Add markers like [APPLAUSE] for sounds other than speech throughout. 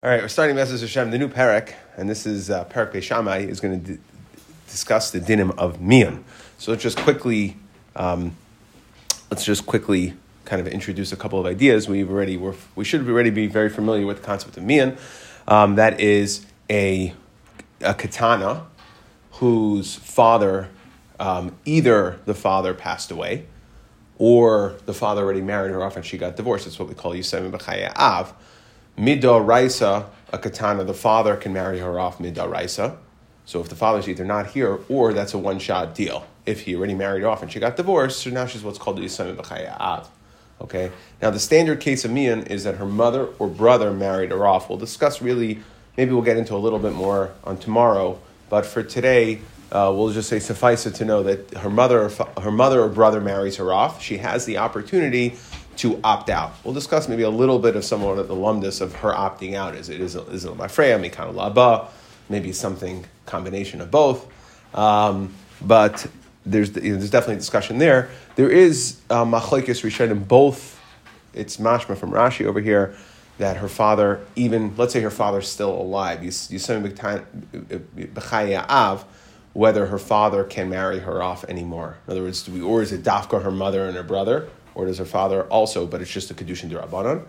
All right, we're starting of Hashem, the new parak, and this is uh, Parak Beishamai is going to d- discuss the dinim of mian. So let's just quickly, um, let's just quickly kind of introduce a couple of ideas. We've already we're, we should already be very familiar with the concept of mian. Um, that is a a katana whose father, um, either the father passed away, or the father already married her off and she got divorced. That's what we call Yisem B'chaya Av. Midda Raisa, a katana, the father can marry her off Midda Raisa. So if the father's either not here or that's a one shot deal. If he already married her off and she got divorced, so now she's what's called the B'chaya Av. Okay? Now the standard case of Mian is that her mother or brother married her off. We'll discuss really, maybe we'll get into a little bit more on tomorrow, but for today, uh, we'll just say suffice it to know that her mother, or her mother or brother marries her off. She has the opportunity to opt out. We'll discuss maybe a little bit of somewhat of the lumdus of her opting out. Is it is it, is it mafreya, mikana laba, maybe something combination of both. Um, but there's you know, there's definitely discussion there. There is uh, machlekes rishonim both. It's mashma from Rashi over here that her father, even let's say her father's still alive, Yisem Av, whether her father can marry her off anymore. In other words, do we, or is it dafka her mother and her brother, or does her father also, but it's just a kedushin derabanan?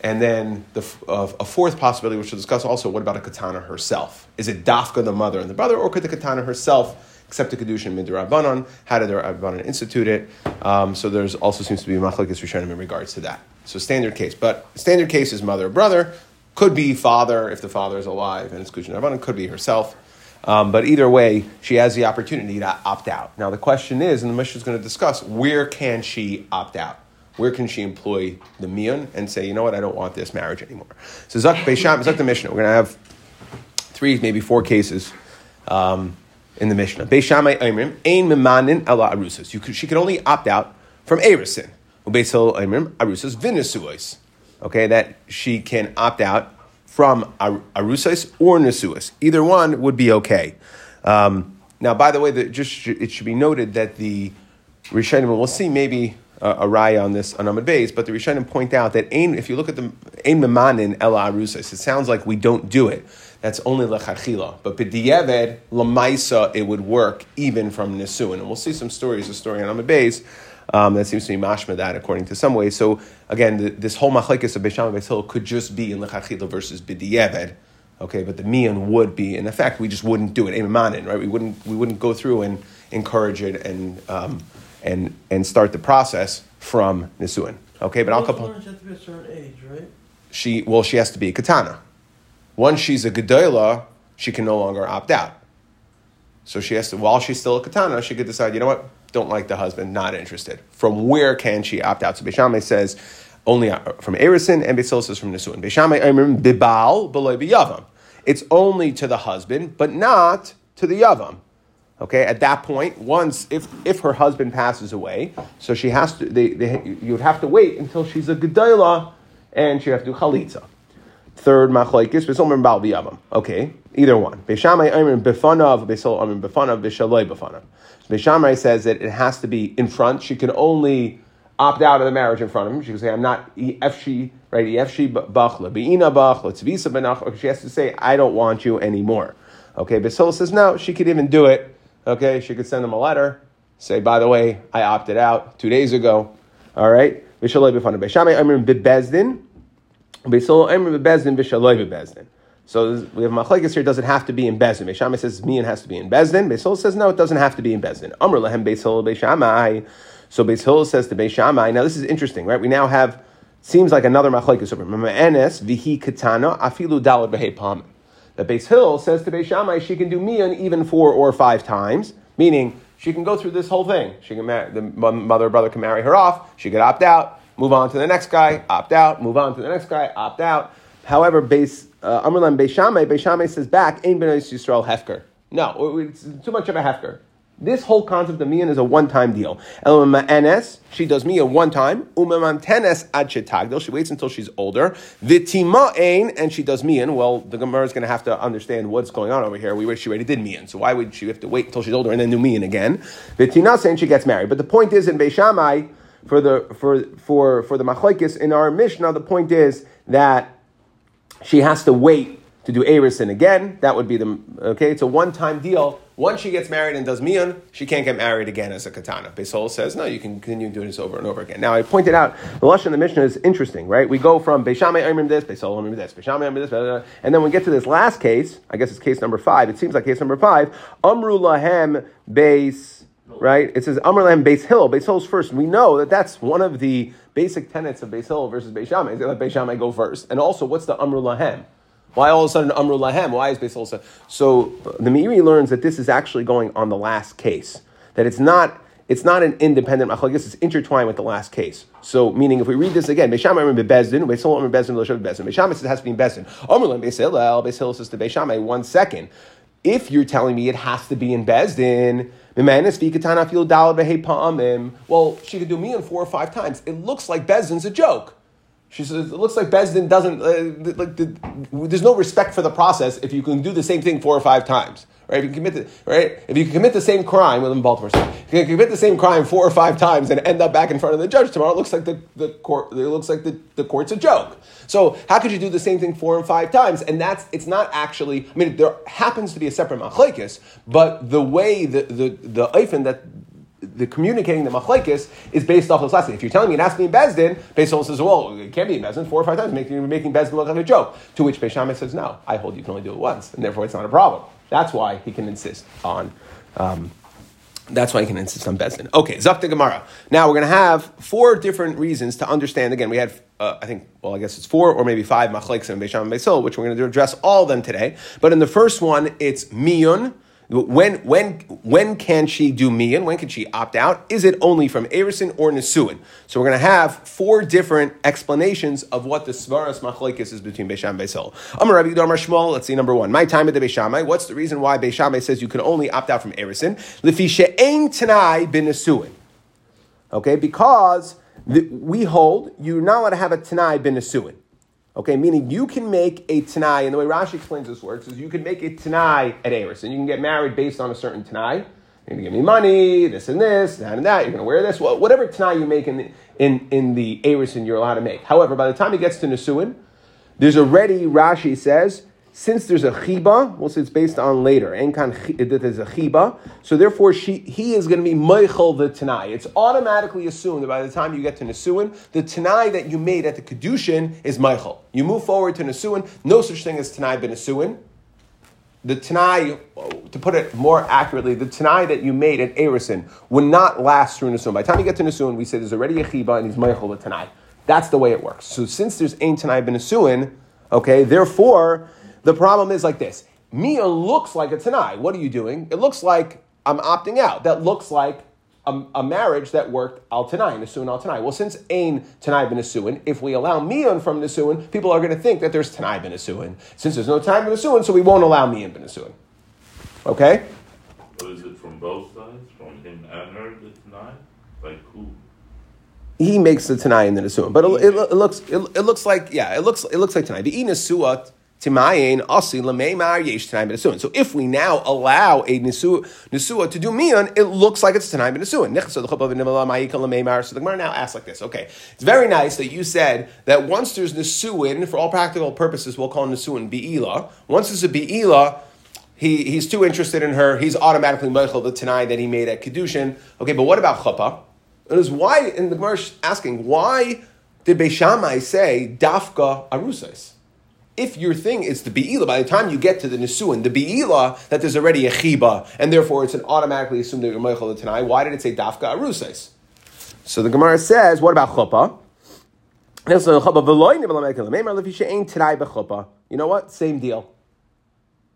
And then the, uh, a fourth possibility, which we'll discuss also, what about a katana herself? Is it dafka the mother and the brother, or could the katana herself accept a kedushin midrabanan? How did the rabbanon institute it? Um, so there's also seems to be machlekes rishonim in regards to that. So standard case, but standard case is mother or brother. Could be father if the father is alive and it's kedushin rabbanan. Could be herself. Um, but either way, she has the opportunity to opt out. Now the question is, and the mission is going to discuss, where can she opt out? Where can she employ the mian and say, you know what, I don't want this marriage anymore? So Zak Beisham, the Mishnah. We're going to have three, maybe four cases um, in the Mishnah. Beishamai Aimrim, Ein Memanin Ela Arusas. She could only opt out from Erisin. Aimrim, Arusas. Okay, that she can opt out from ar- Arusas or Nasuas. Either one would be okay. Um, now, by the way, the, just it should be noted that the Rishonim, we'll see maybe a, a raya on this on amud Beis, but the Rishonim point out that if you look at the Ein Memanin Ela Arusas, it sounds like we don't do it. That's only lechachila. But b'dieved lamaisa, it would work even from Nisuin. And we'll see some stories, a story on amud Beis, um, that seems to be mashma that according to some ways. So again, the, this whole machlekes of Beisham and could just be in lechachila versus b'dieved. Okay, but the mian would be in effect. We just wouldn't do it imanin, right? We wouldn't we wouldn't go through and encourage it and um, and and start the process from nisuin. Okay, but Capone, learners have to be a certain age, right? she well she has to be a katana. Once she's a gedola, she can no longer opt out. So she has to while she's still a katana, she could decide, you know what, don't like the husband, not interested. From where can she opt out? So Beishamai says only uh, from Erisin, and Beisil says from Nisuin. Beishamai Amrim Bibal below Yavam. It's only to the husband, but not to the Yavam. Okay, at that point, once if if her husband passes away, so she has to, they, they you would have to wait until she's a gedola, and she have to do chalitza. Third machlekes v'somer bal biyavam. Okay, either one. Beishamai Amrim befanav, Beisil Amrim befanav, Beishalei befanav. Beishamai says that it has to be in front. She can only opt out of the marriage in front of him. She can say, "I'm not efshi right efshi bachla beina bachla tzvisa benach." She has to say, "I don't want you anymore." Okay, Basil says no. She could even do it. Okay, she could send him a letter, say, "By the way, I opted out two days ago." All right, Beishalei befanav. Beishamai Amrim bebezdin. Beisol Amrim bebezdin v'shaloi bebezdin. So we have machlekes here. Does it have to be in Bezdin? Beishamai says mian has to be in Bezdin. Beisol says no, it doesn't have to be in Bezdin. Amr lehem Beisol Beishamai. So Beisol says to Beishamai. Now this is interesting, right? We now have seems like another machlekes over. Enes vihi katana afilu dalad behe pam. That Beis Hill says to Beishamai she can do mian even four or five times, meaning she can go through this whole thing. She can marry, the mother or brother can marry her off. She could opt out, move on to the next guy, opt out, move on to the next guy, opt out. However, Beis uh, Amrlan Beishamai, Beishamai says back, Ein ben Yisrael hefker. No, it's too much of a hefker. This whole concept of mian is a one-time deal. Enes, she does mian one time. Umemantenes ad shetagdil. She waits until she's older. Ein, and she does mian. Well, the Gemara is going to have to understand what's going on over here. We wish she already did mian, so why would she have to wait until she's older and then do mian again? Vitina and she gets married. But the point is in Beishamai for the for for for the machlekes in our Mishnah, the point is that she has to wait to do Erisin again. That would be the, okay, it's a one time deal. Once she gets married and does Mian, she can't get married again as a katana. Beisol says, no, you can continue doing this over and over again. Now, I pointed out, the Lashon in the Mishnah is interesting, right? We go from Beishamay Oimrim this, Beisol Oimrim this, Beishamay this, blah, blah, blah. and then we get to this last case, I guess it's case number five, it seems like case number five, Amru Lahem Beis, right? It says Amru Beis Hill, Beis Hill's first. We know that that's one of the basic tenets of Beis Hill versus Beishamay, is they let Beishamay go first. And also, what's the Amru Lahem? Why all of a sudden Amru Lahem? Why is Beis Hillel? So the Meiri learns that this is actually going on the last case. That it's not it's not an independent machlokes. It's intertwined with the last case. So, meaning, if we read this again, Beisham Amr Bezdin, Beisol Amr Bezdin, Loshav Bezdin. Beisham says it has to be in Bezdin. Lam Beis Hillel, Beis Hillel says to Beisham, one second. If you're telling me it has to be in Bezdin, well, she could do me in four or five times. It looks like Bezdin's a joke. She says, it looks like Bezdin doesn't, uh, like, the, there's no respect for the process if you can do the same thing four or five times. Right? If you commit the, right? If you can commit the same crime, well, in Baltimore, if you can commit the same crime four or five times and end up back in front of the judge tomorrow, it looks like the, the court, it looks like the, the court's a joke. So how could you do the same thing four and five times? And that's, it's not actually, I mean, there happens to be a separate machlekes, but the way the, the, the eifin that the communicating the machlekes is based off of this lesson. If you're telling me it has to be in Bezdin, Beisol says, well, it can't be in Bezdin four or five times, making, making Bezdin look like a joke. To which Beishamai says, no, I hold you can only do it once, and therefore it's not a problem. That's why he can insist on. Um, that's why he can insist on Bezdin. Okay, Zakta Gemara. Now we're going to have four different reasons to understand. Again, we had, uh, I think, well, I guess it's four or maybe five machlekes and Beisham and Beisol, which we're going to address all of them today. But in the first one, it's miyun when, when, when can she do miyan? When can she opt out? Is it only from Erison or Nisuin? So we're going to have four different explanations of what the Svaras Machlaikis is between Beisham and Beisol. Amar Rabbi Yudar Shmuel, let's see number one. My time at the Beishamai. What's the reason why Beishamai says you can only opt out from Erison? Lefi she'ein tanai bin Nisuin. Okay, because the, we hold you're not allowed to have a tanai bin Nisuin. Okay, meaning you can make a Tanai, and the way Rashi explains this works is you can make a Tanai at Eris, and you can get married based on a certain Tanai. You're to give me money, this and this, that and that. You're going to wear this. Whatever Tanai you make in the, in, in the Eris, you're allowed to make. However, by the time he gets to Nisuin, there's already, Rashi says, since there's a chiba, we'll say it's based on later, that there's a chiba, so therefore she, he is going to be meichel the tanai. It's automatically assumed that by the time you get to nesuin, the tanai that you made at the kedushin is meichel. You move forward to nesuin, no such thing as tanai ben nesuin. The tanai, to put it more accurately, the tanai that you made at Erison would not last through nesuin. By the time you get to nesuin, we say there's already a chiba and he's meichel the tanai. That's the way it works. So since there's ein tanai ben nesuin, okay, therefore the problem is like this. Mia looks like a Tanai. What are you doing? It looks like I'm opting out. That looks like a, a marriage that worked al Tanai, Nisuin al Tanai. Well, since Ain Tanai ben Nisuin, if we allow Mian from Nisuin, people are going to think that there's Tanai ben Nisuin. Since there's no Tanai ben Nisuin, so we won't allow Mian ben Nisuin. Okay? But is it from both sides? From him and her, the Tanai? Like who? He makes the Tanai in the Nisuin. But it, it, it looks it, it, looks like, yeah, it looks, it looks like Tanai. The Inasuat So if we now allow a nesua to do mian, it looks like it's tanai b'nesuin. So the Gemara now asks like this. Okay, it's very nice that you said that once there's nesuin, for all practical purposes, we'll call nesuin beila. Once there's a beila, he, he's too interested in her. He's automatically meichel the tanai that he made at kedushin. Okay, but what about chuppah? It is why, and the Gemara asking, why did Beishamai say dafka arusais? If your thing is the be'ila, by the time you get to the nisuin, the be'ila, that there's already a chiba, and therefore it's an automatically assumed that you're meichel tanai. Why did it say dafka aruses? So the Gemara says, what about chuppah? You know what? Same deal.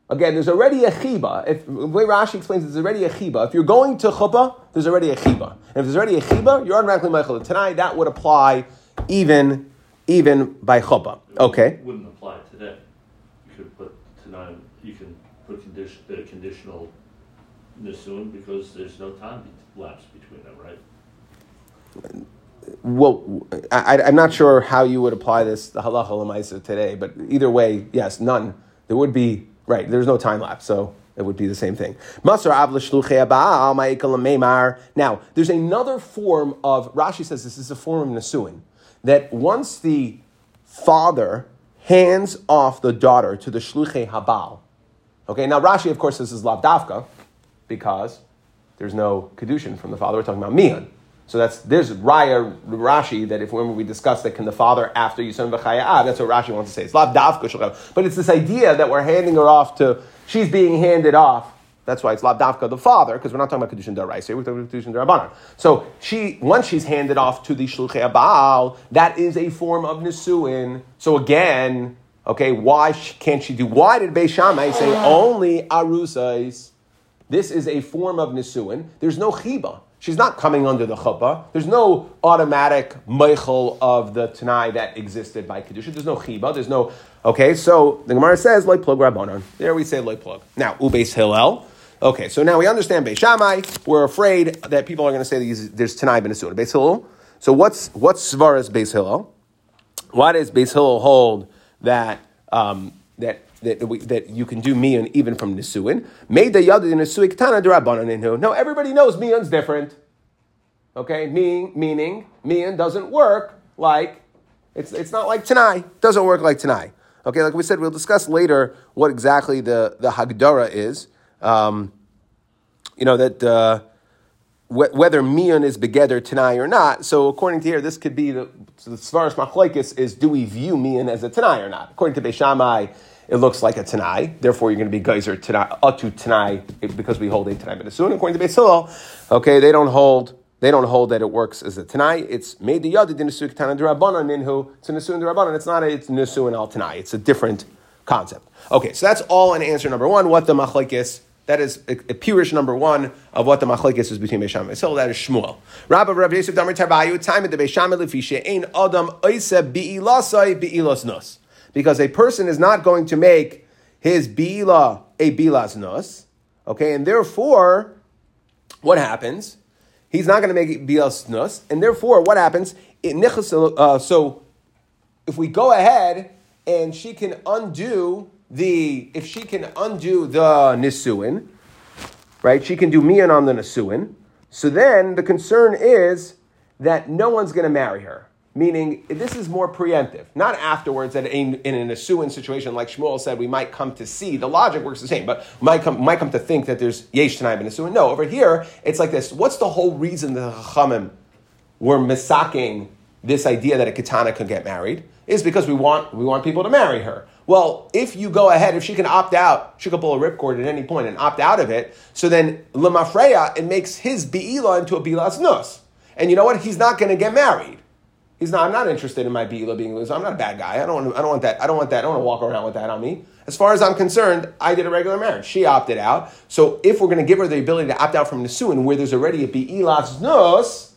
Again, there's already a chiba. If the way Rashi explains, there's already a chiba. If you're going to chuppah, there's already a chiba. And if there's already a chiba, you're automatically meichel tonight. That would apply even even by chuppah. Okay. Wouldn't apply today. You could put tonight you can put condition, the conditional nisun because there's no time lapse between them, right? Well, I, am not sure how you would apply this the halacha lemaisa today, but either way, yes, none. There would be right. There's no time lapse, so it would be the same thing. Now, there's another form of Rashi says this is a form of nisuin that once the father hands off the daughter to the shluchei habal. Okay, now Rashi, of course, this is lavdavka because there's no kedushin from the father. We're talking about mian. So that's there's Raya Rashi that if when we discussed that can the father after Yisrael v'chayah, that's what Rashi wants to say. It's lav lavdavka but it's this idea that we're handing her off to she's being handed off. That's why it's lavdavka the father because we're not talking about kedushin daraisa. We're talking about kedushin darabanan. So she once she's handed off to the shluchei abal, that is a form of nisuin. So again, okay, why can't she do? Why did Beis Shammai say only arusais? This is a form of nisuin. There's no chiba. She's not coming under the chuppah. There's no automatic meichel of the Tanai that existed by Kedusha. There's no chiba. There's no, okay, so the Gemara says, loy plug rabbanon. There we say loy plug. Now, ubeis hillel. Okay, so now we understand Beis Shammai. We're afraid that people are going to say that there's Tanai ben Asuna. Beis Hillel. So what's, what's Svara's Beis Hillel? Why does Beis Hillel hold that, um, that that, we, that you can do mian even from nisuin. Made the yadu nisui katana derabanan No, everybody knows mian's different. Okay, meaning meaning mian doesn't work like it's it's not like tanai. Doesn't work like tanai. Okay, like we said, we'll discuss later what exactly the the hagdara is. Um, you know that. Uh, whether mian is begeder tanai or not. So according to here, this could be the, the svaras machlekes is do we view mian as a tanai or not? According to Beishamai, it looks like a Tanai. Therefore, you're going to be geyser Tanai, Atu Tanai, because we hold a Tanai B'Nesuin. According to Beis okay, they don't hold they don't hold that it works as a Tanai. It's made the Yadid in Nesu Ketana Durabanan Ninhu. It's a Nesu Durabanan. It's not a it's and Al Tanai. It's a different concept. Okay, so that's all in answer number one. What the machlekes that is a, a number one of what the machlekes is between Beisham and So that is Shmuel. Rabbi Rabbi Yosef Damar Tarbayu time at the Beisham lefishe ein adam oise bi'ilasai bi'ilas nus because a person is not going to make his bila a bilas nus, okay, and therefore, what happens? He's not going to make it bilas nus, and therefore, what happens? It, uh, so, if we go ahead and she can undo the, if she can undo the nisuin, right? She can do mian on the nisuin. So then the concern is that no one's going to marry her. Meaning, this is more preemptive, not afterwards. That in, in an Asuin situation, like Shmuel said, we might come to see the logic works the same, but might come might come to think that there's yesh tanaim and Asuin. No, over here it's like this. What's the whole reason the Chachamim were misaking this idea that a katana could get married? Is because we want we want people to marry her. Well, if you go ahead, if she can opt out, she could pull a ripcord at any point and opt out of it. So then lemafreya, it makes his beila into a bilas nus. And you know what? He's not going to get married. He's not. I'm not interested in my Beila being loose. I'm not a bad guy. I don't. Want, I don't want that. I don't want that. I don't want to walk around with that on me. As far as I'm concerned, I did a regular marriage. She opted out. So if we're going to give her the ability to opt out from Nisuin, where there's already a Be'ilas Nus,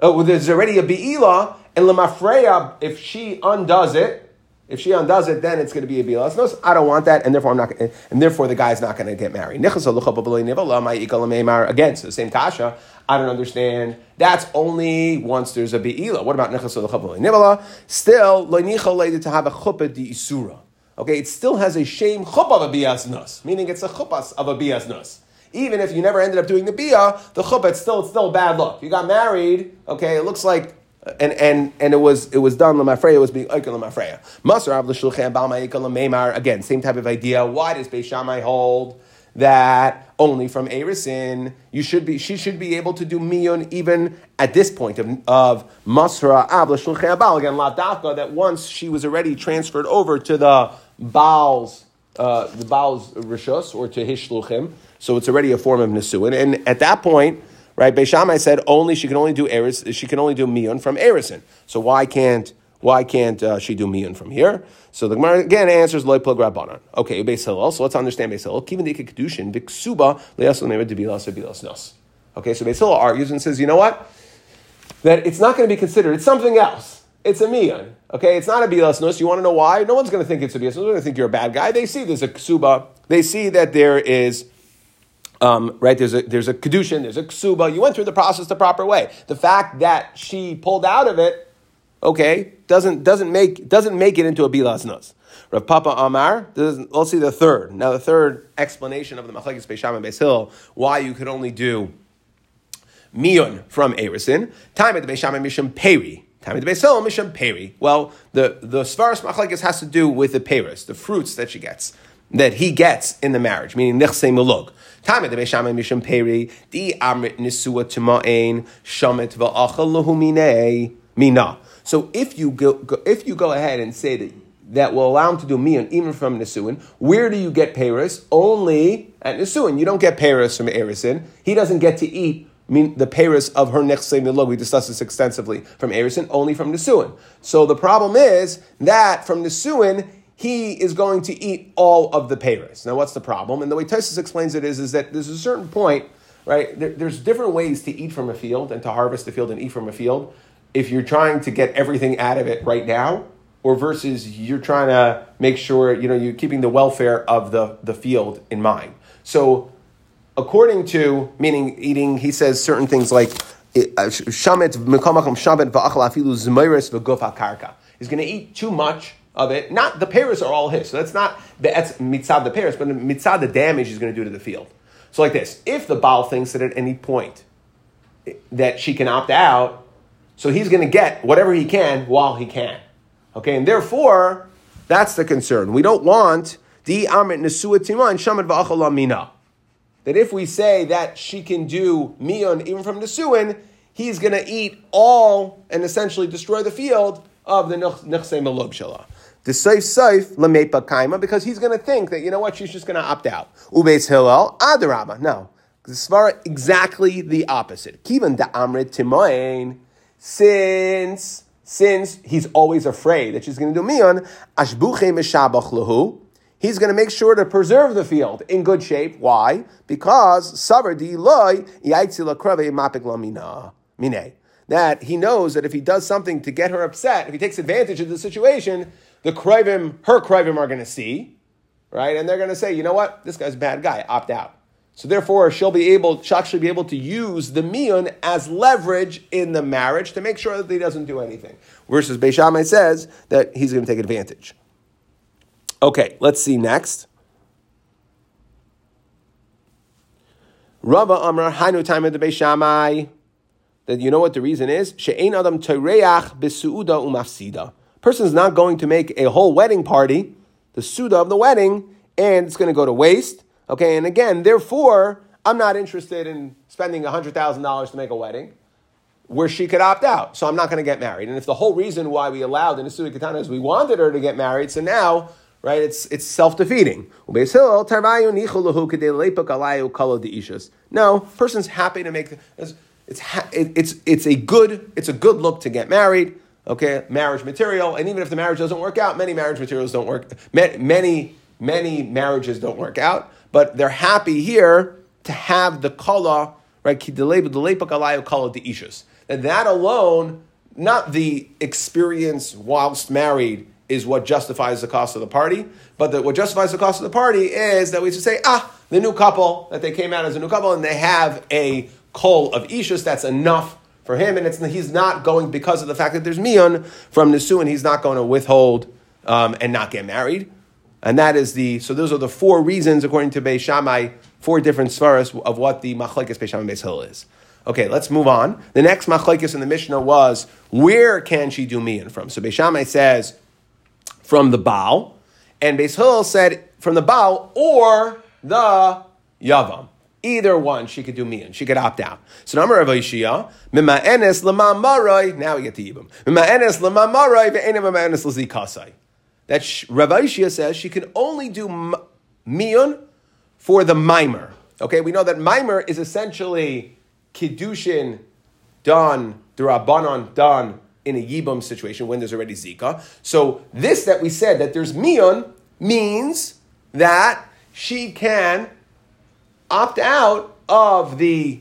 uh, where there's already a Be'ila, and Lamafreya, if she undoes it, if she undoes it, then it's going to be a bilas. I don't want that, and therefore I'm not. And therefore the guy's not going to get married. Again, so the same kasha. I don't understand. That's only once there's a be'ila. What about nechas nibala? Still, loinicha to have a chuppah di isura. Okay, it still has a shame chuppah of a bias nus, meaning it's a chuppah of a bias nus. Even if you never ended up doing the bia, the chuppah it's still it's still bad look. You got married. Okay, it looks like and and and it was it was done lemafreya it was being oikel lemafreya. Masar av l'shulchan bal ma'ikal again same type of idea. Why does Beis Shammai hold? that only from Erisin, you should be, she should be able to do miyun even at this point of, of Masra av Abla Shulchan again, La that once she was already transferred over to the Baal's, uh, the Baal's Rishus, or to his Shluchim, so it's already a form of Nisuin. And at that point, right, Beishamai said only she can only do Eris, she can only do miyun from Erisin. So why can't why can't uh, she do miyun from here? So the Gemara again answers loy plug rabbanon. Okay, Beis Hillel. So let's understand Beis Hillel. Kivin dika kedushin viksuba nos. Okay, so Beis Hillel argues and says, you know what? That it's not going to be considered. It's something else. It's a miyun. Okay, it's not a bilas nos. You want to know why? No one's going to think it's a bilas. One's going to think you're a bad guy. They see there's a ksuba. They see that there is. Um, right, there's a there's a kedushin, there's a ksuba. You went through the process the proper way. The fact that she pulled out of it okay, doesn't doesn't make doesn't make it into a bilas nus. Rav Papa Amar, let's see the third. Now the third explanation of the Machlekes Beisham and Beis Hill, why you could only do miyun from Erisin. Time at the Beisham and Mishum Peri. Tamid Beis Hillel Misham Peri. Well, the the Svaras Machlekes has to do with the Peris, the fruits that she gets, that he gets in the marriage, meaning Nechse Melug. Tamid Beis Shammai Misham Peri. Di Amrit Nisua Tima'ain Shamet Va'achal Lahu Mina. So if you go, go, if you go ahead and say that that will allow him to do mian even from Nisuin. Where do you get Paris? Only at Nisuin. You don't get Paris from Erisin. He doesn't get to eat the Paris of her next milog. We discussed this extensively from Erisin, only from Nisuin. So the problem is that from Nisuin, he is going to eat all of the Paris. Now, what's the problem? And the way Tosis explains it is, is that there's a certain point, right? There, there's different ways to eat from a field and to harvest the field and eat from a field. If you're trying to get everything out of it right now, or versus you're trying to make sure you know you're keeping the welfare of the, the field in mind. So, according to meaning eating, he says certain things like uh, shamet shamet afilu karka. He's going to eat too much of it. Not the pears are all his, so that's not that's mitzad the pears, but the mitzad the damage he's going to do to the field. So, like this: if the Baal thinks that at any point that she can opt out, so he's going to get whatever he can while he can. Okay, and therefore, that's the concern. We don't want the amit nesua tima and shamat v'achal mina. That if we say that she can do mion even from nesuin, he's going to eat all and essentially destroy the field of the nechse melub shalah. The saif saif lemepa kaima because he's going to think that you know what she's just going to opt out. Ubeis hillel adarama. No, the svara exactly the opposite. Kivan da amrit timoin since since he's always afraid that she's going to do mion, ashbuche meshabach lahu, he's going to make sure to preserve the field in good shape. Why? Because savar di loy yaitzila krave mapik lamina mine. That he knows that if he does something to get her upset, if he takes advantage of the situation, the krivim, her krivim are going to see, right? And they're going to say, you know what, this guy's a bad guy, opt out. So therefore, she'll be able, she'll actually be able to use the miyun as leverage in the marriage to make sure that he doesn't do anything. Versus Beishamai says that he's going to take advantage. Okay, let's see next. Rava Amar Hainu time of the Beishamai. That you know what the reason is? She'ein adam toreach besuuda umafsida. Person's not going to make a whole wedding party, the suda of the wedding, and it's going to go to waste Okay, and again, therefore, I'm not interested in spending $100,000 to make a wedding where she could opt out. So I'm not going to get married. And if the whole reason why we allowed in Nisui Katana is we wanted her to get married, so now, right, it's, it's self defeating. No, person's happy to make it's, it's, it's, a good, it's a good look to get married. Okay, marriage material, and even if the marriage doesn't work out, many marriage materials don't work. Many, many marriages don't work out but they're happy here to have the kala, right? And that alone, not the experience whilst married, is what justifies the cost of the party. But the, what justifies the cost of the party is that we should say, ah, the new couple, that they came out as a new couple, and they have a kol of ishus, that's enough for him, and it's, he's not going, because of the fact that there's mion from Nisu, and he's not going to withhold um, and not get married. And that is the, so those are the four reasons, according to Beis Shammai, four different svaras of what the machlekes Beis Shammai Beis Hill is. Okay, let's move on. The next machlekes in the Mishnah was, where can she do mian from? So Beis Shammai says, from the Baal, and Beis Hill said, from the Baal or the Yavam. Either one, she could do mian. She could opt out. So number of Aishia, mima enes lama marai. Now we get to Yibam. Mima enes lama marai ve'enim mima enes l'zikasai that Rav Aishia says she can only do miyun for the mimer. Okay, we know that mimer is essentially kiddushin done, the rabbanon done in a yibum situation when there's already zika. So this that we said that there's miyun means that she can opt out of the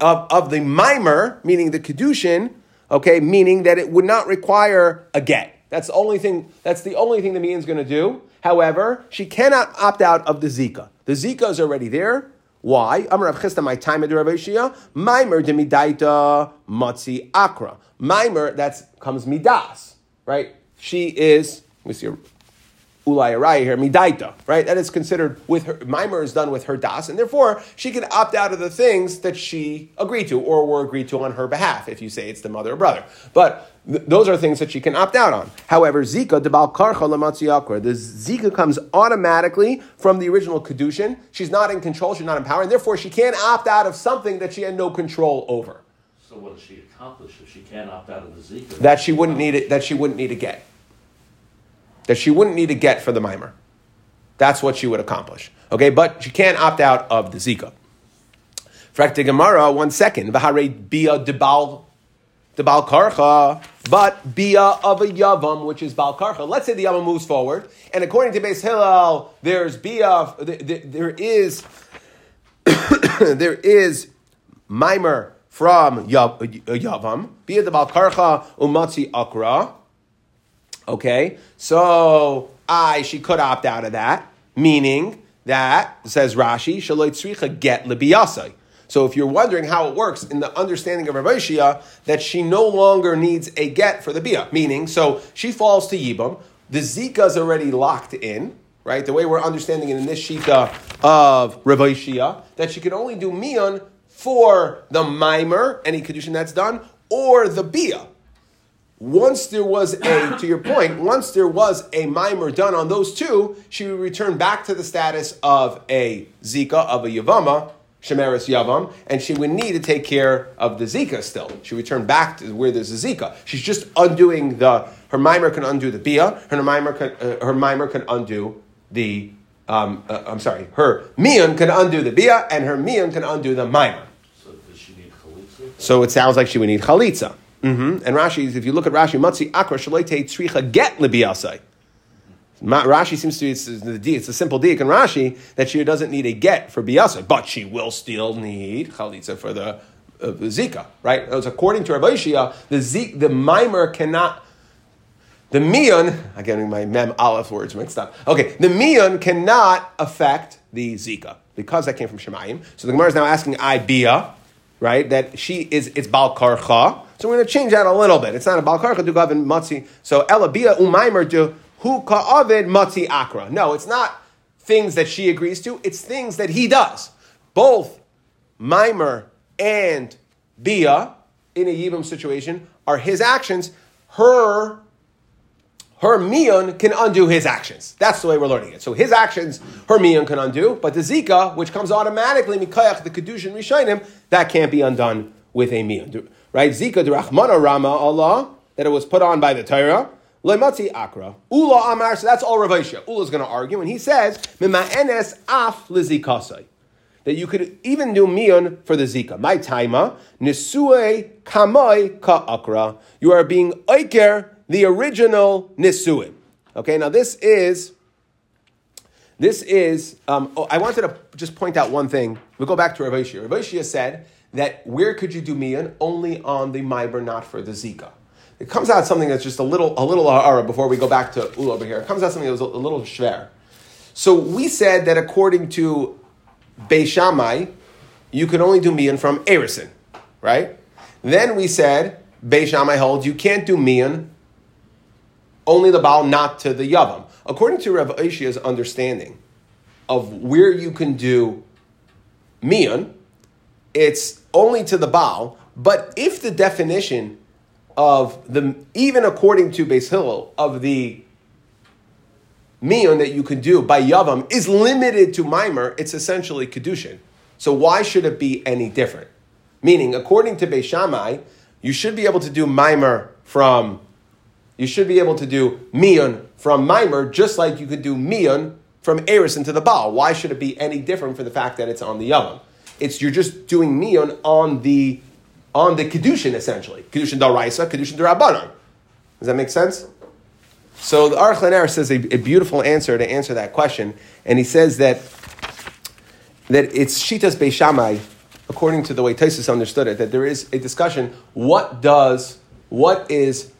of, of the mimer, meaning the kedushin, okay, meaning that it would not require a get. That's the only thing. That's the only thing the is going to do. However, she cannot opt out of the zika. The zika is already there. Why? Amar Chisda, my time at Ravishia, Maimer de midaita matzi akra. Mimer, that comes midas, right? She is. Let me see. Ulai araya here midaita, right? That is considered with her mimer is done with her das, and therefore she can opt out of the things that she agreed to or were agreed to on her behalf. If you say it's the mother or brother, but th- those are things that she can opt out on. However, zika debal karcha lamatziyakra, the zika comes automatically from the original kedushin. She's not in control. She's not in power, and therefore she can't opt out of something that she had no control over. So what does she accomplish if she can't opt out of the Zika? That she wouldn't need it. That she wouldn't need to get. That she wouldn't need to get for the mimer. That's what she would accomplish. Okay, but she can't opt out of the zika. Frakta Gemara, one second. V'harei bia debal debal karcha, but bia of a yavam, which is bal karcha. Let's say the yavam moves forward, and according to Beis Hillel, there's bia. There, is [COUGHS] there is mimer from yav, yavam bia debal karcha umatzi akra. Okay, so I she could opt out of that, meaning that says Rashi shaloit tzricha get libiyasai. So if you're wondering how it works in the understanding of Shia, that she no longer needs a get for the bia, meaning so she falls to yibam, the zika is already locked in. Right, the way we're understanding it in this shita of Shia, that she can only do mian for the mimer, any kedushin that's done, or the bia once there was a, to your point, once there was a mimer done on those two, she would return back to the status of a zika, of a yavama, shemeris yavam, and she would need to take care of the zika still. She would return back to where there's a zika. She's just undoing the, her mimer can undo the bia, her mimer can, uh, her mimer can undo the, um, uh, I'm sorry, her mian can undo the bia, and her mian can undo the mimer. So does she need chalitza? So it sounds like she would need chalitza. Mm-hmm. And Rashi, if you look at Rashi, Matzi Akra Shaloite Tzricha get Libiyasai. Rashi seems to be it's the it's a simple D in Rashi that she doesn't need a get for biyasa, but she will still need chalitza for the, uh, zika, right? As according to Rabbi Shia, the zik, the mimer cannot. The mion, I'm getting my mem aleph words mixed up. Okay, the mion cannot affect the zika because that came from Shemayim. So the Gemara is now asking I bia, right? That she is it's bal karcha. So we're going to change that a little bit. It's not a bal karcha to gavin matzi. So elabia umaimer to hu ka'avid matzi akra. No, it's not things that she agrees to. It's things that he does. Both mimer and bia in a yibam situation are his actions. Her her mion can undo his actions. That's the way we're learning it. So his actions, her mion can undo, but the zika, which comes automatically mikayach the kedushin rishayim, that can't be undone with a mion. Right? Zika derachmana rama Allah that it was put on by the Torah. Lematzi akra. Ula amar. So that's all Rav Ula Ula's going to argue, and he says enes af lizikasai that you could even do mion for the zika. My taima nisue kamoi ka akra. You are being oiker the original nisuin. Okay, now this is this is. Um, oh, I wanted to just point out one thing. We'll go back to Rav Shia. Rav Shia said that where could you do mian? Only on the miber, not for the zika. It comes out something that's just a little a little ara before we go back to ul over here. It comes out something that was a, a little shver. So we said that according to Beishamai, you can only do mian from erison, right? Then we said Beishamai holds you can't do mian only the Baal, not to the Yavam. According to Rav Aishia's understanding of where you can do Mian, it's only to the Baal, but if the definition of the, even according to Beis Hillel, of the Mian that you can do by Yavam is limited to Mimer, it's essentially Kedushin. So why should it be any different? Meaning, according to Beis Shammai, you should be able to do Mimer from you should be able to do mion from mimer just like you could do mion from eris into the baal. Why should it be any different for the fact that it's on the yavam? It's you're just doing mion on the on the kedushin essentially. Kedushin daraisa, kedushin darabanan. Does that make sense? So the Aruch says a, a, beautiful answer to answer that question, and he says that that it's shitas beishamai, according to the way Taisus understood it, that there is a discussion. What does what is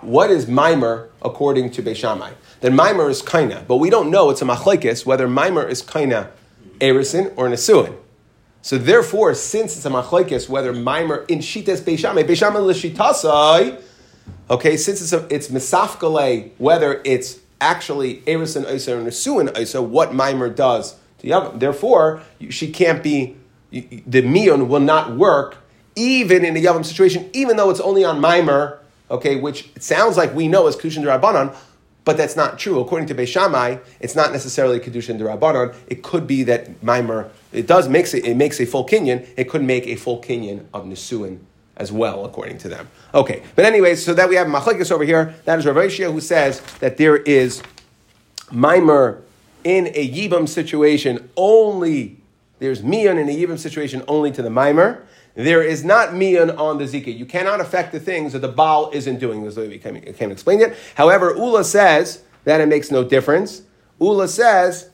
what is mimer according to Beishamai? Then mimer is kaina, but we don't know. It's a machlekes whether mimer is kaina erisin or nesuin. So therefore, since it's a machlekes whether mimer in shitas Beishamai, Beishamai l'shitasai, okay, since it's a, it's misafkale whether it's actually Eris and Isa and Nesu Isa, what Mimer does to Yavam. Therefore, she can't be, the Mion will not work even in a Yavam situation, even though it's only on Mimer, okay, which it sounds like we know as Kushan Rabbanon, but that's not true. According to Beishamai, it's not necessarily Kedushin Durabanan. It could be that Mimer, it does makes it, it makes a full Kinyan. It could make a full Kinyan of Nisuin as well, according to them. Okay, but anyway, so that we have Machlekes over here. That is Rav who says that there is Mimer in a Yibam situation only, there's Mian in a Yibam situation only to the Mimer. There is not mian on the zika. You cannot affect the things that the Baal isn't doing. This way we can, can explain it. However, Ula says that it makes no difference. Ula says,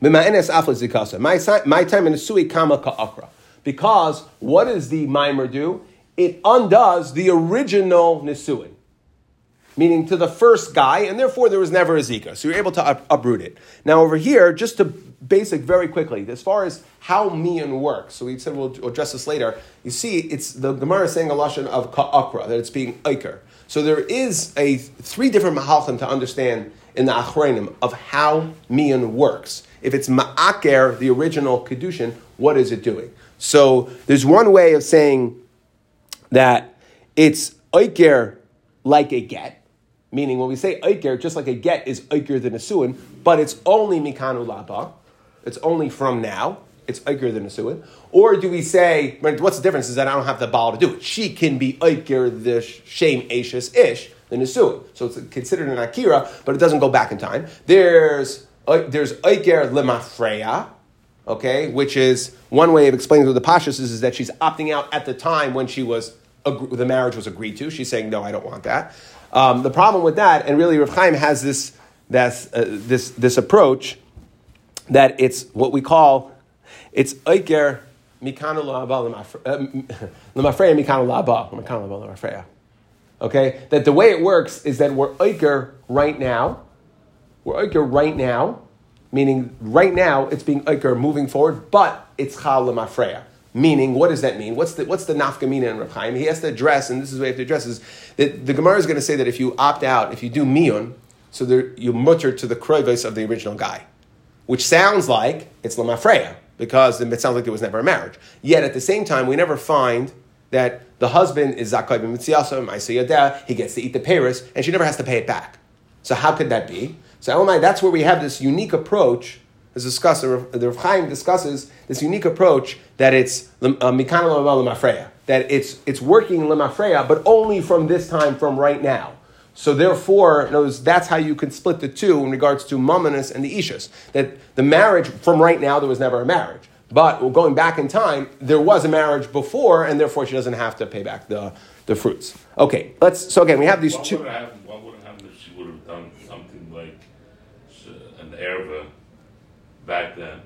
my, time in the. Because what does the mimer do? It undoes the original nisuin meaning to the first guy, and therefore there was never a Zika. So you're able to up- uproot it. Now, over here, just to basic very quickly, as far as how mian works, so we said we'll address this later. You see, it's the Gemara saying a lashon of ka'akra, that it's being iker. So there is a three different mahalchim to understand in the achrenim of how mian works. If it's ma'aker, the original kedushin, what is it doing? So there's one way of saying that it's oiker like a get, Meaning, when we say Eiker, just like a get is Eiker than a Suin, but it's only Mikanu Laba, it's only from now, it's Eiker than a Suin. Or do we say, what's the difference is that I don't have the Baal to do it. She can be Eiker the Shame Ashes Ish, the Nisuin. So it's considered an Akira, but it doesn't go back in time. There's, there's Eiker Lemafreya, okay, which is one way of explaining to the Pashas is, is that she's opting out at the time when she was the marriage was agreed to. She's saying, no, I don't want that. Um, the problem with that, and really Rav Chaim has this, uh, this, this approach, that it's what we call, it's Mikanu Lemafreya. [LAUGHS] Okay? That the way it works is that we're Eiker right now, we're Eiker right now, meaning right now it's being Eiker moving forward, but it's Chal Lemafreya. Meaning, what does that mean? What's the, what's the nafkamina in Rav Chaim? He has to address, and this is what he has to address, is that the Gemara is going to say that if you opt out, if you do miyun, so there, you mutter to the kroivis of the original guy, which sounds like it's lamafreya, because it sounds like there was never a marriage. Yet at the same time, we never find that the husband is zakai b'mitziasa, he gets to eat the paris, and she never has to pay it back. So how could that be? So Elamai, that's where we have this unique approach is discussed, the Rav Chaim discusses this unique approach that it's uh, mikana lemafreya, that it's it's working lemafreya, but only from this time, from right now. So therefore, knows that's how you can split the two in regards to Mamonis and the Ishas. That the marriage from right now there was never a marriage, but going back in time there was a marriage before, and therefore she doesn't have to pay back the, the fruits. Okay, let's. So again, we have these what two. Would what would have happened if she would have done something like an erva back then,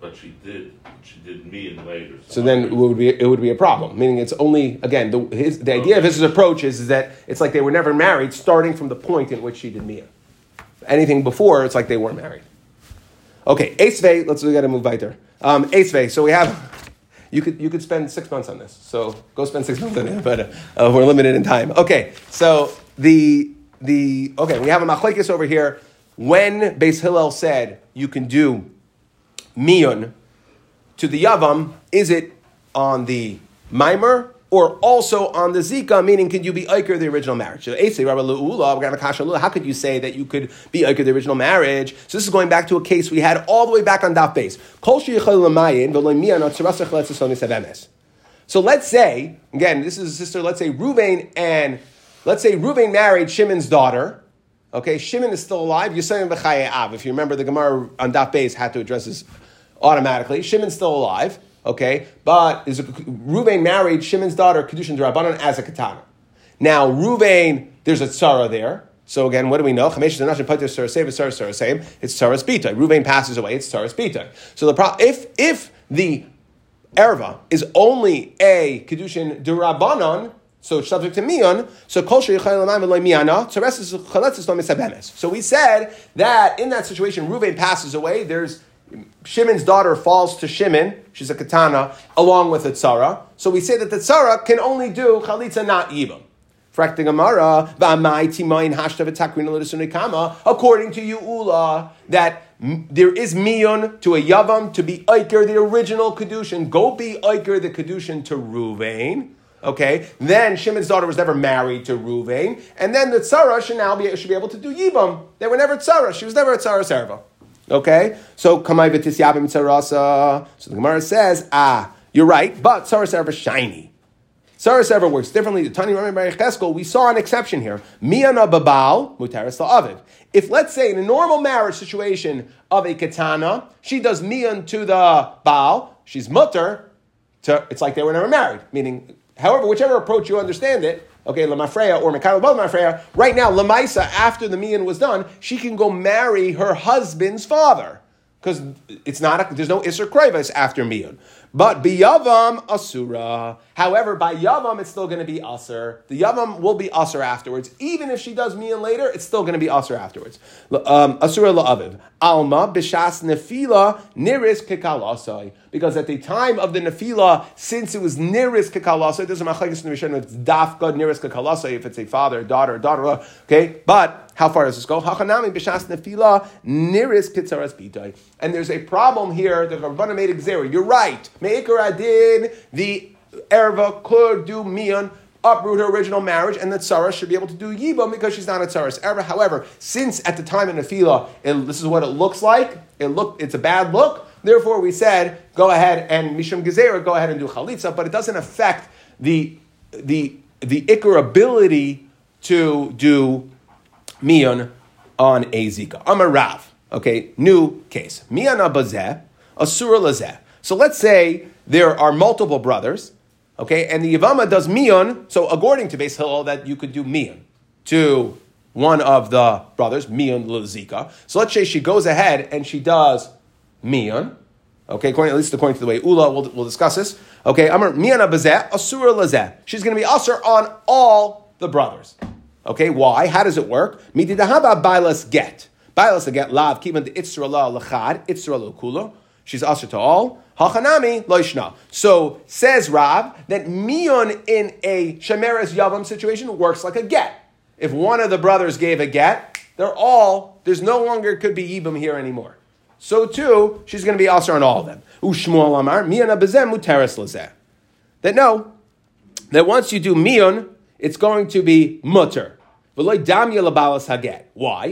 but she did. She did me and later. So then it would be it would be a problem. Meaning it's only again the his, the idea of his approach is, is that it's like they were never married, starting from the point in which she did Mia. Anything before, it's like they weren't married. Okay, Esve, let's we got to move weiter. Um, Esve, so we have. You could, you could spend six months on this, so go spend six months on it, but uh, we're limited in time. Okay, so the, the okay, we have a machlekes over here when Beis Hillel said you can do miyun to the yavam, is it on the mimer or also on the zika? Meaning, could you be iker the original marriage? So, how could you say that you could be iker the original marriage? So this is going back to a case we had all the way back on daf beis. So let's say again, this is a sister. Let's say Ruvain and let's say Ruvain married Shimon's daughter. Okay, Shimon is still alive. Yisayim b'chaye av. If you remember, the Gemara on Daf Beis had to address this automatically. Shimon's still alive. Okay, but is a, Ruvain married Shimon's daughter Kedushin Darabanan as a katana. Now Ruvain, there's a tzara there. So again, what do we know? It's tzaras bita. Ruvain passes away. It's tzaras bita. So the pro- if if the erva is only a kedushin durabanan, so subject to mion. So kol miyana. So we said that in that situation, Reuven passes away. There's Shimon's daughter falls to Shimon. She's a katana along with the tzara. So we say that the tzara can only do chalitza, not yibam. According to you, Ula, that there is miyun to a yavam to be aiker the original kedushin. Go be aiker the kedushin to Ruvain. Okay, then Shimon's daughter was never married to Ruvain, and then the tzara should now be should be able to do yibam. They were never tzara. She was never a tzara serva. Okay, so kamay v'tis yabim tzarasa. So the Gemara says, ah, you're right, but tzara serva shiny. Saras ever works differently. The Tani Rami Cheskel, we saw an exception here. Miyana babal mutaris la'aviv. If let's say in a normal marriage situation of a katana, she does miyan to the baal, she's mutter. To, it's like they were never married. Meaning, however, whichever approach you understand it, okay, Lamafreya or Mekayel above right now, Lamaisa, after the miyan was done, she can go marry her husband's father. Because it's not, a, there's no Isser Krevis after miyan. But biyavam asura. However, by yavam it's still going to be aser. The yavam will be aser afterwards. Even if she does miyun later, it's still going to be aser afterwards. Um, asura la'aviv. Alma b'shas nefila niris kekalasai. Because at the time of the nefila, since it was niris kekalasai, there's a machlekes in the it's dafka niris kekalasai if it's a father, daughter, daughter. Okay, but how far does this go? Hachanami b'shas nefila niris kitzaras bitay. And there's a problem here. The Rabbana made a You're right. Me'ikar adin, the erva could do mian uproot her original marriage, and the tzara should be able to do yibam because she's not a tzaras erva. However, since at the time in nefila, this is what it looks like. It look, it's a bad look. Therefore, we said go ahead and mishum gezerah, go ahead and do chalitza, but it doesn't affect the the the ikar ability to do mian on a zika. I'm a rav. Okay, new case. Mian abazeh, asura lazeh. So let's say there are multiple brothers, okay, and the Yavama does Mion. So according to Beis Hillel, that you could do Mion to one of the brothers, mian lazika. So let's say she goes ahead and she does Mion. Okay, according, at least according to the way Ula, we'll, we'll discuss this. Okay, Amar mian abazeh, asura lazeh. She's going to be asur on all the brothers. Okay, why? How does it work? Mididahaba bailas get. Bailas get lav kivan the itzra la lachad, itzra kula. She's asr to all. Hachanami loishna. So says Rav that mion in a shemeres yavam situation works like a get. If one of the brothers gave a get, they're all there's no longer could be yibam here anymore. So too, she's going to be asr on all of them. Ushmuel amar mion abezem muteres lazeh. That no, that once you do mion it's going to be mutter. Why?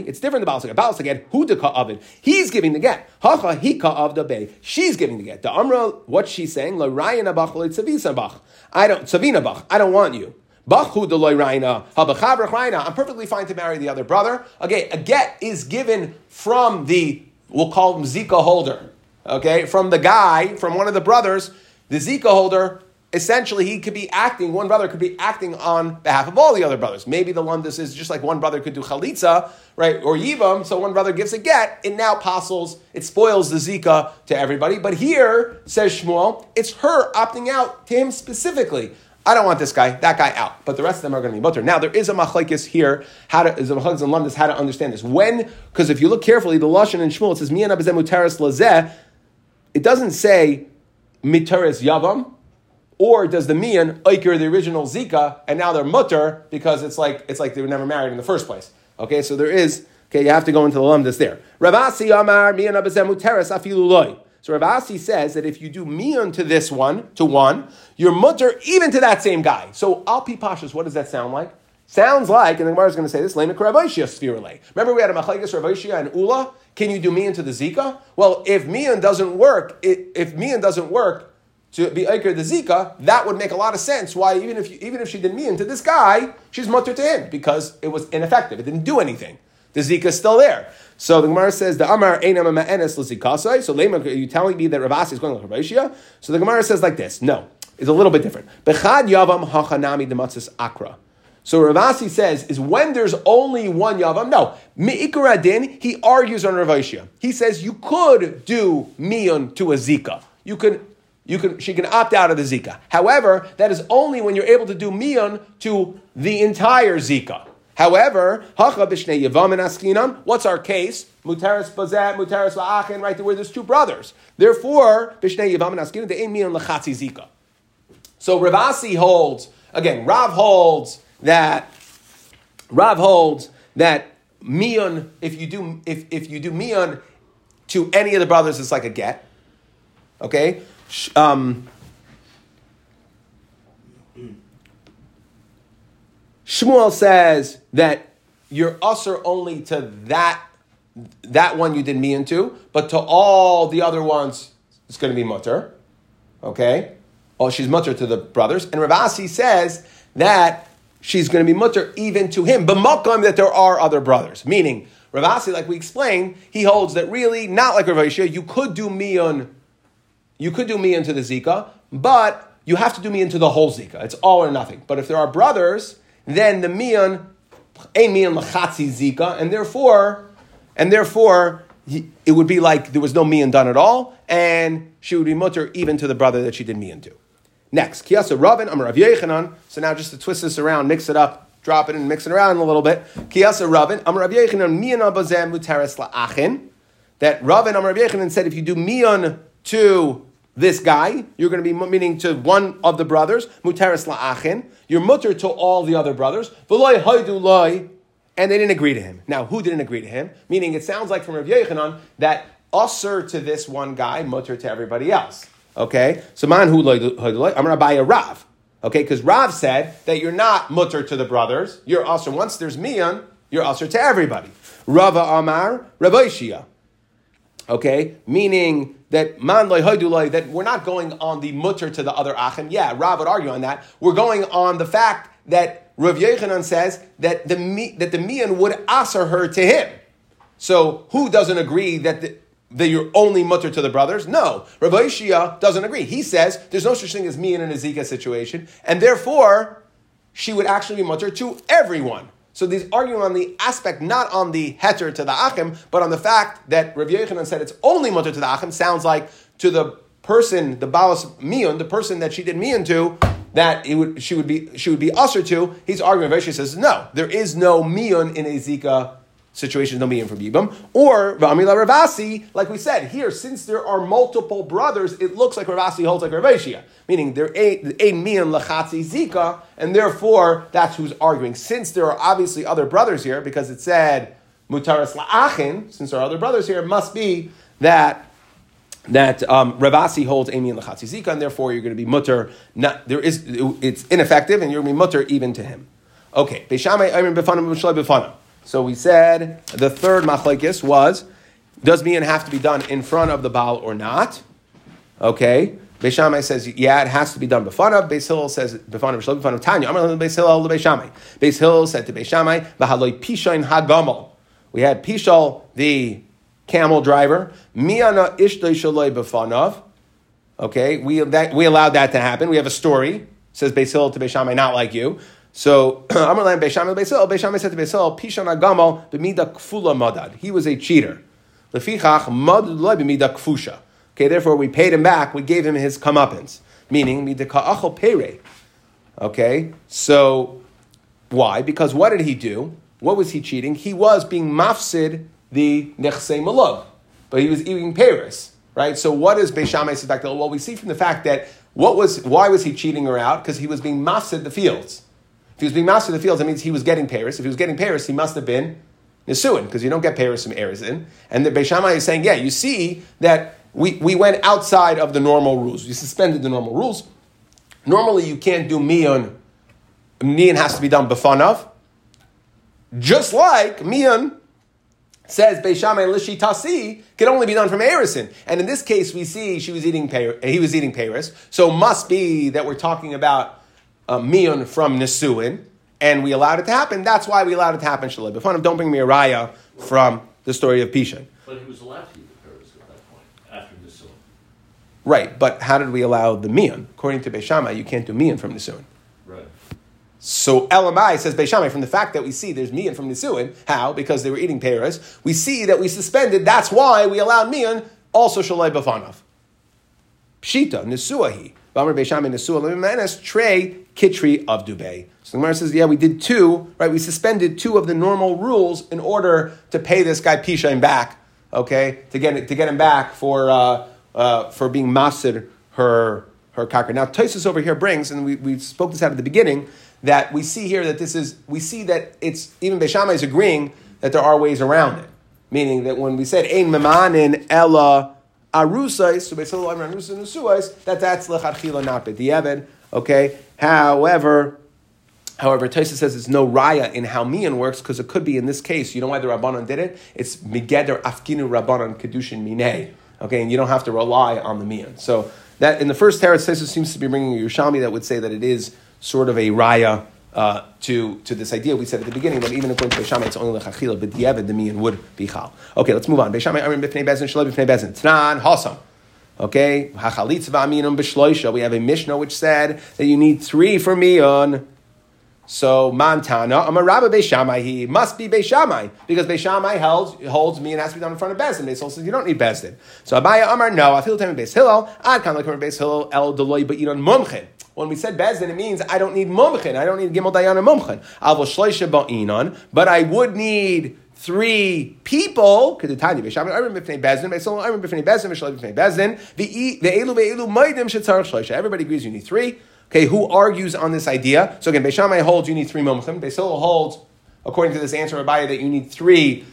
It's different than Balas Haget. Balas Haget, who the of it? He's giving the get. Hacha hika of the bay. She's giving the get. The Amra, what she's saying, La Ryan Abach Bach. I don't Savina Bach. I don't want you. Bachu the Raina, I'm perfectly fine to marry the other brother. Okay, a get is given from the, we'll call him Zika holder. Okay, from the guy, from one of the brothers, the Zika holder essentially he could be acting, one brother could be acting on behalf of all the other brothers. Maybe the Lundus is just like one brother could do chalitza, right, or yivam, so one brother gives a get, it now apostles, it spoils the zika to everybody. But here, says Shmuel, it's her opting out to him specifically. I don't want this guy, that guy out. But the rest of them are going to be mutter. Now, there is a machlekes here, how to, is a machlekes and Lundus, how to understand this. When, because if you look carefully, the Lashon and Shmuel, it says, Miyan abezem lazeh, it doesn't say mitaris yavam, or does the mian oiker the original zika and now they're mutter because it's like it's like they were never married in the first place? Okay, so there is okay. You have to go into the lumdus there. Ravasi Amar mian afiluloi. So Ravasi says that if you do mian to this one to one, you're mutter even to that same guy. So alpi pashas, what does that sound like? Sounds like, and the Gemara is going to say this, Lema Karavashia spherele. Remember we had a Machlekes Ravashia and Ula? Can you do mian to the Zika? Well, if mian doesn't work, if mian doesn't work, to be Iker the Zika, that would make a lot of sense. Why, even if, you, even if she didn't mean to this guy, she's mutter to him because it was ineffective. It didn't do anything. The Zika is still there. So the Gemara says, the Amar Einam Ma'enes L'Zikasai. So Lema, are you telling me that Ravasi is going to Ravashia? So the Gemara says like this. No, it's a little bit different. Bechad Yavam Hachanami Dematzis Akra. So Ravasi says is when there's only one Yavam. No, Mi'ikaradin, he argues on Ravashia. He says you could do Miyun to a Zika. You could you can, she can opt out of the Zika. However, that is only when you're able to do Mion to the entire Zika. However, what's our case? Mutaris Bazat, Mutaris La'achin, right there where there's two brothers. Therefore, Lachatzi Zika. So Ravasi holds, again, Rav holds that Rav holds that mion, if you do if, if you do mion to any of the brothers, it's like a get. Okay? Um, Shmuel says that you're usher only to that that one you did me into, but to all the other ones, it's going to be mutter. Okay? Oh, she's mutter to the brothers. And Ravasi says that she's going to be mutter even to him, but that there are other brothers. Meaning, Ravasi, like we explained, he holds that really, not like Rav you could do mion, you could do mion to the Zika, but you have to do mion to the whole Zika. It's all or nothing. But if there are brothers, then the mion, a mion lachatzi Zika, and therefore, and therefore, it would be like there was no mian done at all, and she would be mutter even to the brother that she did mian to. Next, Kiyasa Ravin, Amar Rav Yechanan. So now just to twist this around, mix it up, drop it and mix it around a little bit. Kiyasa Ravin, Amar Rav Yechanan, mian abazem mutaris la'achin. That Ravin, Amar Rav Yechanan said if you do mian to this guy, you're going to be meaning to one of the brothers, mutaris la'achin. You're mutter to all the other brothers. V'loy haidu loy and they didn't agree to him. Now, who didn't agree to him? Meaning, it sounds like from Rav Yechanan that usher to this one guy, mutter to everybody else. Okay, so man who I'm going to buy a Rav. Okay, because Rav said that you're not mutter to the brothers. You're usher once there's mian, you're usher to everybody. Rava Amar Rabbi Okay, meaning that man loy that we're not going on the mutter to the other achim. Yeah, Rav would argue on that. We're going on the fact that Rav Yechanan says that the that the mian would answer her to him. So who doesn't agree that the, that you're only mutter to the brothers? No, Rav Ishia doesn't agree. He says there's no such thing as mian in a zika situation, and therefore she would actually be mutter to everyone. So these arguing on the aspect, not on the heter to the achim, but on the fact that Rav Yechanan said it's only mutter to the achim sounds like to the person, the balas mian, the person that she did mian to, that it would, she would be she would be usher to. He's arguing. Rashi says no, there is no miyun in a situation, no miyun from yibam. Or v'amila Ravasi, like we said here, since there are multiple brothers, it looks like Ravasi holds like Ravashia, meaning there ain't a miyun lachatzi zika, and therefore that's who's arguing. Since there are obviously other brothers here, because it said mutaras la'achin, since there are other brothers here, it must be that that um, Ravasi holds Amy and Lachatzi Zika, and therefore you're going to be mutter. Not, there is, it's ineffective, and you're going to be mutter even to him. Okay, So we said the third machlekes was does mian have to be done in front of the Baal or not? Okay. Beishamai says, yeah, it has to be done befanav. Beis Hillel says, befanav, shlo befanav Tanya. Amar Beis Hillel Beishamai. Beis Hillel said to Beishamai, v'haloi pishain hagamol. We had Pishal, the camel driver. Miana ishtay shaloi b'fanav. Okay, we, that, we allowed that to happen. We have a story. Says Basil to Beishamai, not like you. So [CLEARS THROAT] Amar Lam Beishamai Basil. Beishamai said to Basil, Pishan Agamal b'mida kfula madad. He was a cheater. Lefichach mad loy kfusha. Okay, therefore we paid him back. We gave him his comeuppance, meaning mida pere. Okay, so why? Because what did he do? What was he cheating? He was being mafsid the nechse malov, but he was eating Paris, right? So what is Beishamai Sedakdil? Well, we see from the fact that what was why was he cheating her out? Because he was being mafsid the fields. If he was being masid the fields, that means he was getting Paris. If he was getting Paris, he must have been Nisuin, because you don't get Paris from Erizin. And the Beishamai is saying, yeah, you see that we, we went outside of the normal rules. We suspended the normal rules. Normally, you can't do mian. Mian has to be done befanav. Just like mian says Beishamai Lishi Tasi can only be done from Erison. And in this case, we see she was eating Paris, he was eating Paris. So must be that we're talking about uh, Mion from Nisuin, and we allowed it to happen. That's why we allowed it to happen. Shalib. If don't bring me a raya from the story of Pishan. But he was allowed to eat the Paris at that point, after Nisuin. Right, but how did we allow the Mion? According to Beishamai, you can't do Mion from Nisuin. Right. So LMI says Beishamai from the fact that we see there's mian from Nisuin. How? Because they were eating pears. We see that we suspended. That's why we allowed mian also shalai bafanav. Pshita Nisuahi. Trey Kitri of Dubai. So the Gemara says, yeah, we did two. Right, we suspended two of the normal rules in order to pay this guy Pishaim back. Okay, to get to get him back for uh, uh, for being masid her her kakar. Now Tosis over here brings, and we, we spoke this out at the beginning that we see here that this is, we see that it's, even Beishamai is agreeing that there are ways around it. Meaning that when we said, Ein memanin ella arusais, so Beisil Amr arusa nusuais, that that's lechatchila not b'diavad. Okay? However, However, Taisa says there's no raya in how mian works because it could be in this case. You know why the rabbanon did it? It's migeder afkinu rabbanon kedushin minei. Okay, and you don't have to rely on the mian. So that in the first teretz, Taisa seems to be bringing a Yerushalmi that would say that it is sort of a raya uh, to, to this idea. We said at the beginning that even according to Beishamai, it's only lechachila, but the mian would be chal. Okay, let's move on. Beishamai, arim b'fnei bezin, shalom b'fnei bezin. Tnan, hasam. Okay, hachalitz v'aminum b'shloisha. We have a Mishnah which said that you need three for mian. So Montana, I'm a Rabbi Beishamai. He must be Beishamai because Beishamai holds holds me and has to be done in front of Bezdin. Beisol says you don't need Bezdin. So Abaya Amar no. I feel the time Beis Hillel. I'd come like Beis Hillel El Deloy, but you don't mumchin. When we said Bezdin, it means I don't need mumchin. I don't need Gimel Dayan mumchin. Avo Shloisha Ba'inon, but I would need three people. The Everybody agrees you need three. Okay, who argues on this idea? So again, Beishamai holds you need three mumchim. Beisil holds, according to this answer of Abaya, that you need three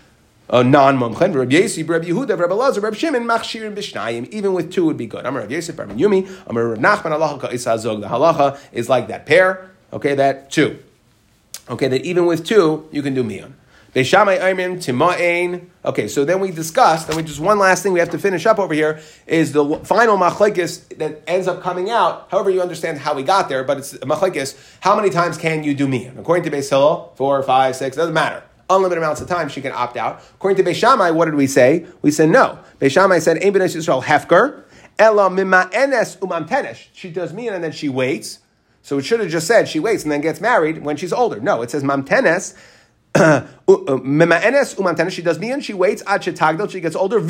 uh, non-mumchen. Rabbi Yosef, Rabbi Yehuda, Rabbi Lazar, Rabbi Shimon, Machshir, and b'shnayim. Even with two would be good. Amar Rabbi Yosef, Rabbi Yumi, Amar Rabbi Nachman, halacha isazog. The halacha is like that pair. Okay, that two. Okay, that even with two you can do miyan. Beishamai Aimim Tima'ain. Okay, so then we discussed, and we just one last thing we have to finish up over here is the final machlekes that ends up coming out. However, you understand how we got there, but it's machlekes. How many times can you do miyan? According to Beis Hillel, four, five, six, doesn't matter. Unlimited amounts of time, she can opt out. According to Beishamai, what did we say? We said no. Beishamai said, Ein b'nes Yisrael hefker, ela mima enes umam tenesh. She does miyan and then she waits. So it should have just said she waits and then gets married when she's older. No, it says mamtenes [COUGHS] she does mian, she waits, she gets older.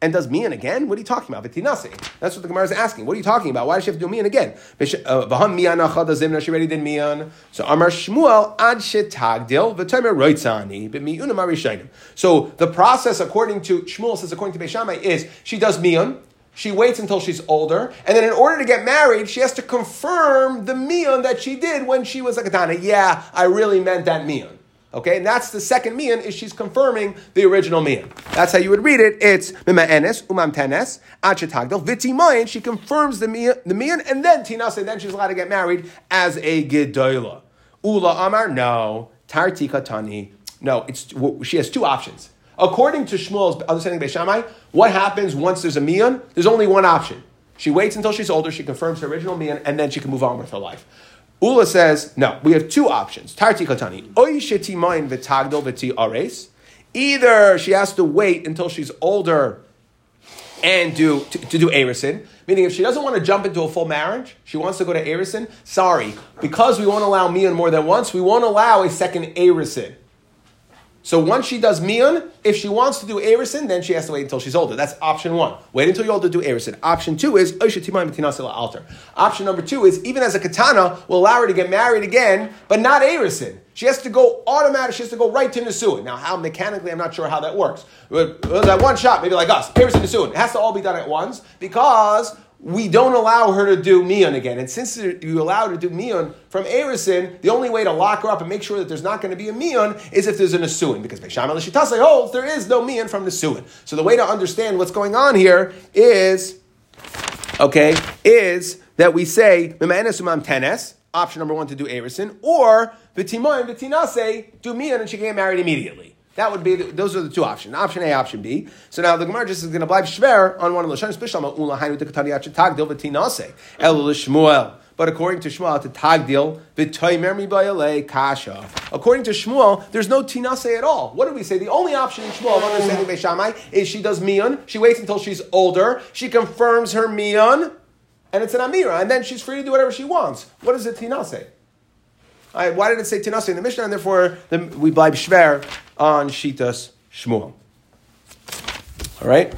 And does mian again? What are you talking about? That's what the Gemara is asking. What are you talking about? Why does she have to do mian again? Uh, she did. So Amar Shmuel, ad shetagdil. So the process, according to Shmuel, says according to Beishamai, is she does mian, she waits until she's older, and then in order to get married, she has to confirm the mian that she did when she was a katana. Yeah, I really meant that mian. Okay, and that's the second mian is she's confirming the original mian. That's how you would read it. It's mima'enes umam tenes achetagdel v'timayin. She confirms the mian, the mian, and then tinase. Then she's allowed to get married as a gedola. Ula amar no tarti katani. No, it's she has two options. According to Shmuel's understanding by Shammai, what happens once there's a mian? There's only one option. She waits until she's older, she confirms her original mian, and then she can move on with her life. Ula says, no, we have two options. Tarti katani. Either she has to wait until she's older and do to, to do erisin. Meaning, if she doesn't want to jump into a full marriage, she wants to go to erisin. Sorry, because we won't allow mian more than once, we won't allow a second erisin. So once she does mian, if she wants to do erisin, then she has to wait until she's older. That's option one. Wait until you're older to do erisin. Option two is alter. Option number two is even as a katana, will allow her to get married again, but not erisin. She has to go automatic. She has to go right to Nisuin. Now, how mechanically, I'm not sure how that works. But uh, that one shot, maybe like us, Erisin Nisuin. It has to all be done at once because we don't allow her to do mian again. And since you allow her to do mian from Erison, the only way to lock her up and make sure that there's not going to be a mian is if there's an asuin. Because Beisham Elishitase holds oh, there is no mian from the suin. So the way to understand what's going on here is, okay, is that we say, tenes, option number one to do Erison, or Vitimoy and Vitinase, do mian and she can get married immediately. That would be the, those are the two options. Option A, option B. So now the Gemara just is going to blind shver on one of the Bishlam Ula Hainu V'Tinase. But according to Shmuel, to Tagdil Mibayale Kasha. According to Shmuel, there's no Tinase at all. What did we say? The only option in Shmuel of understanding Beishamai is she does mian. She waits until she's older. She confirms her mian, and it's an amira, and then she's free to do whatever she wants. What is it Tinase? Right, why did it say Tinase in the Mishnah? And therefore, the, we blind shver on Shitas Shmuel. All right?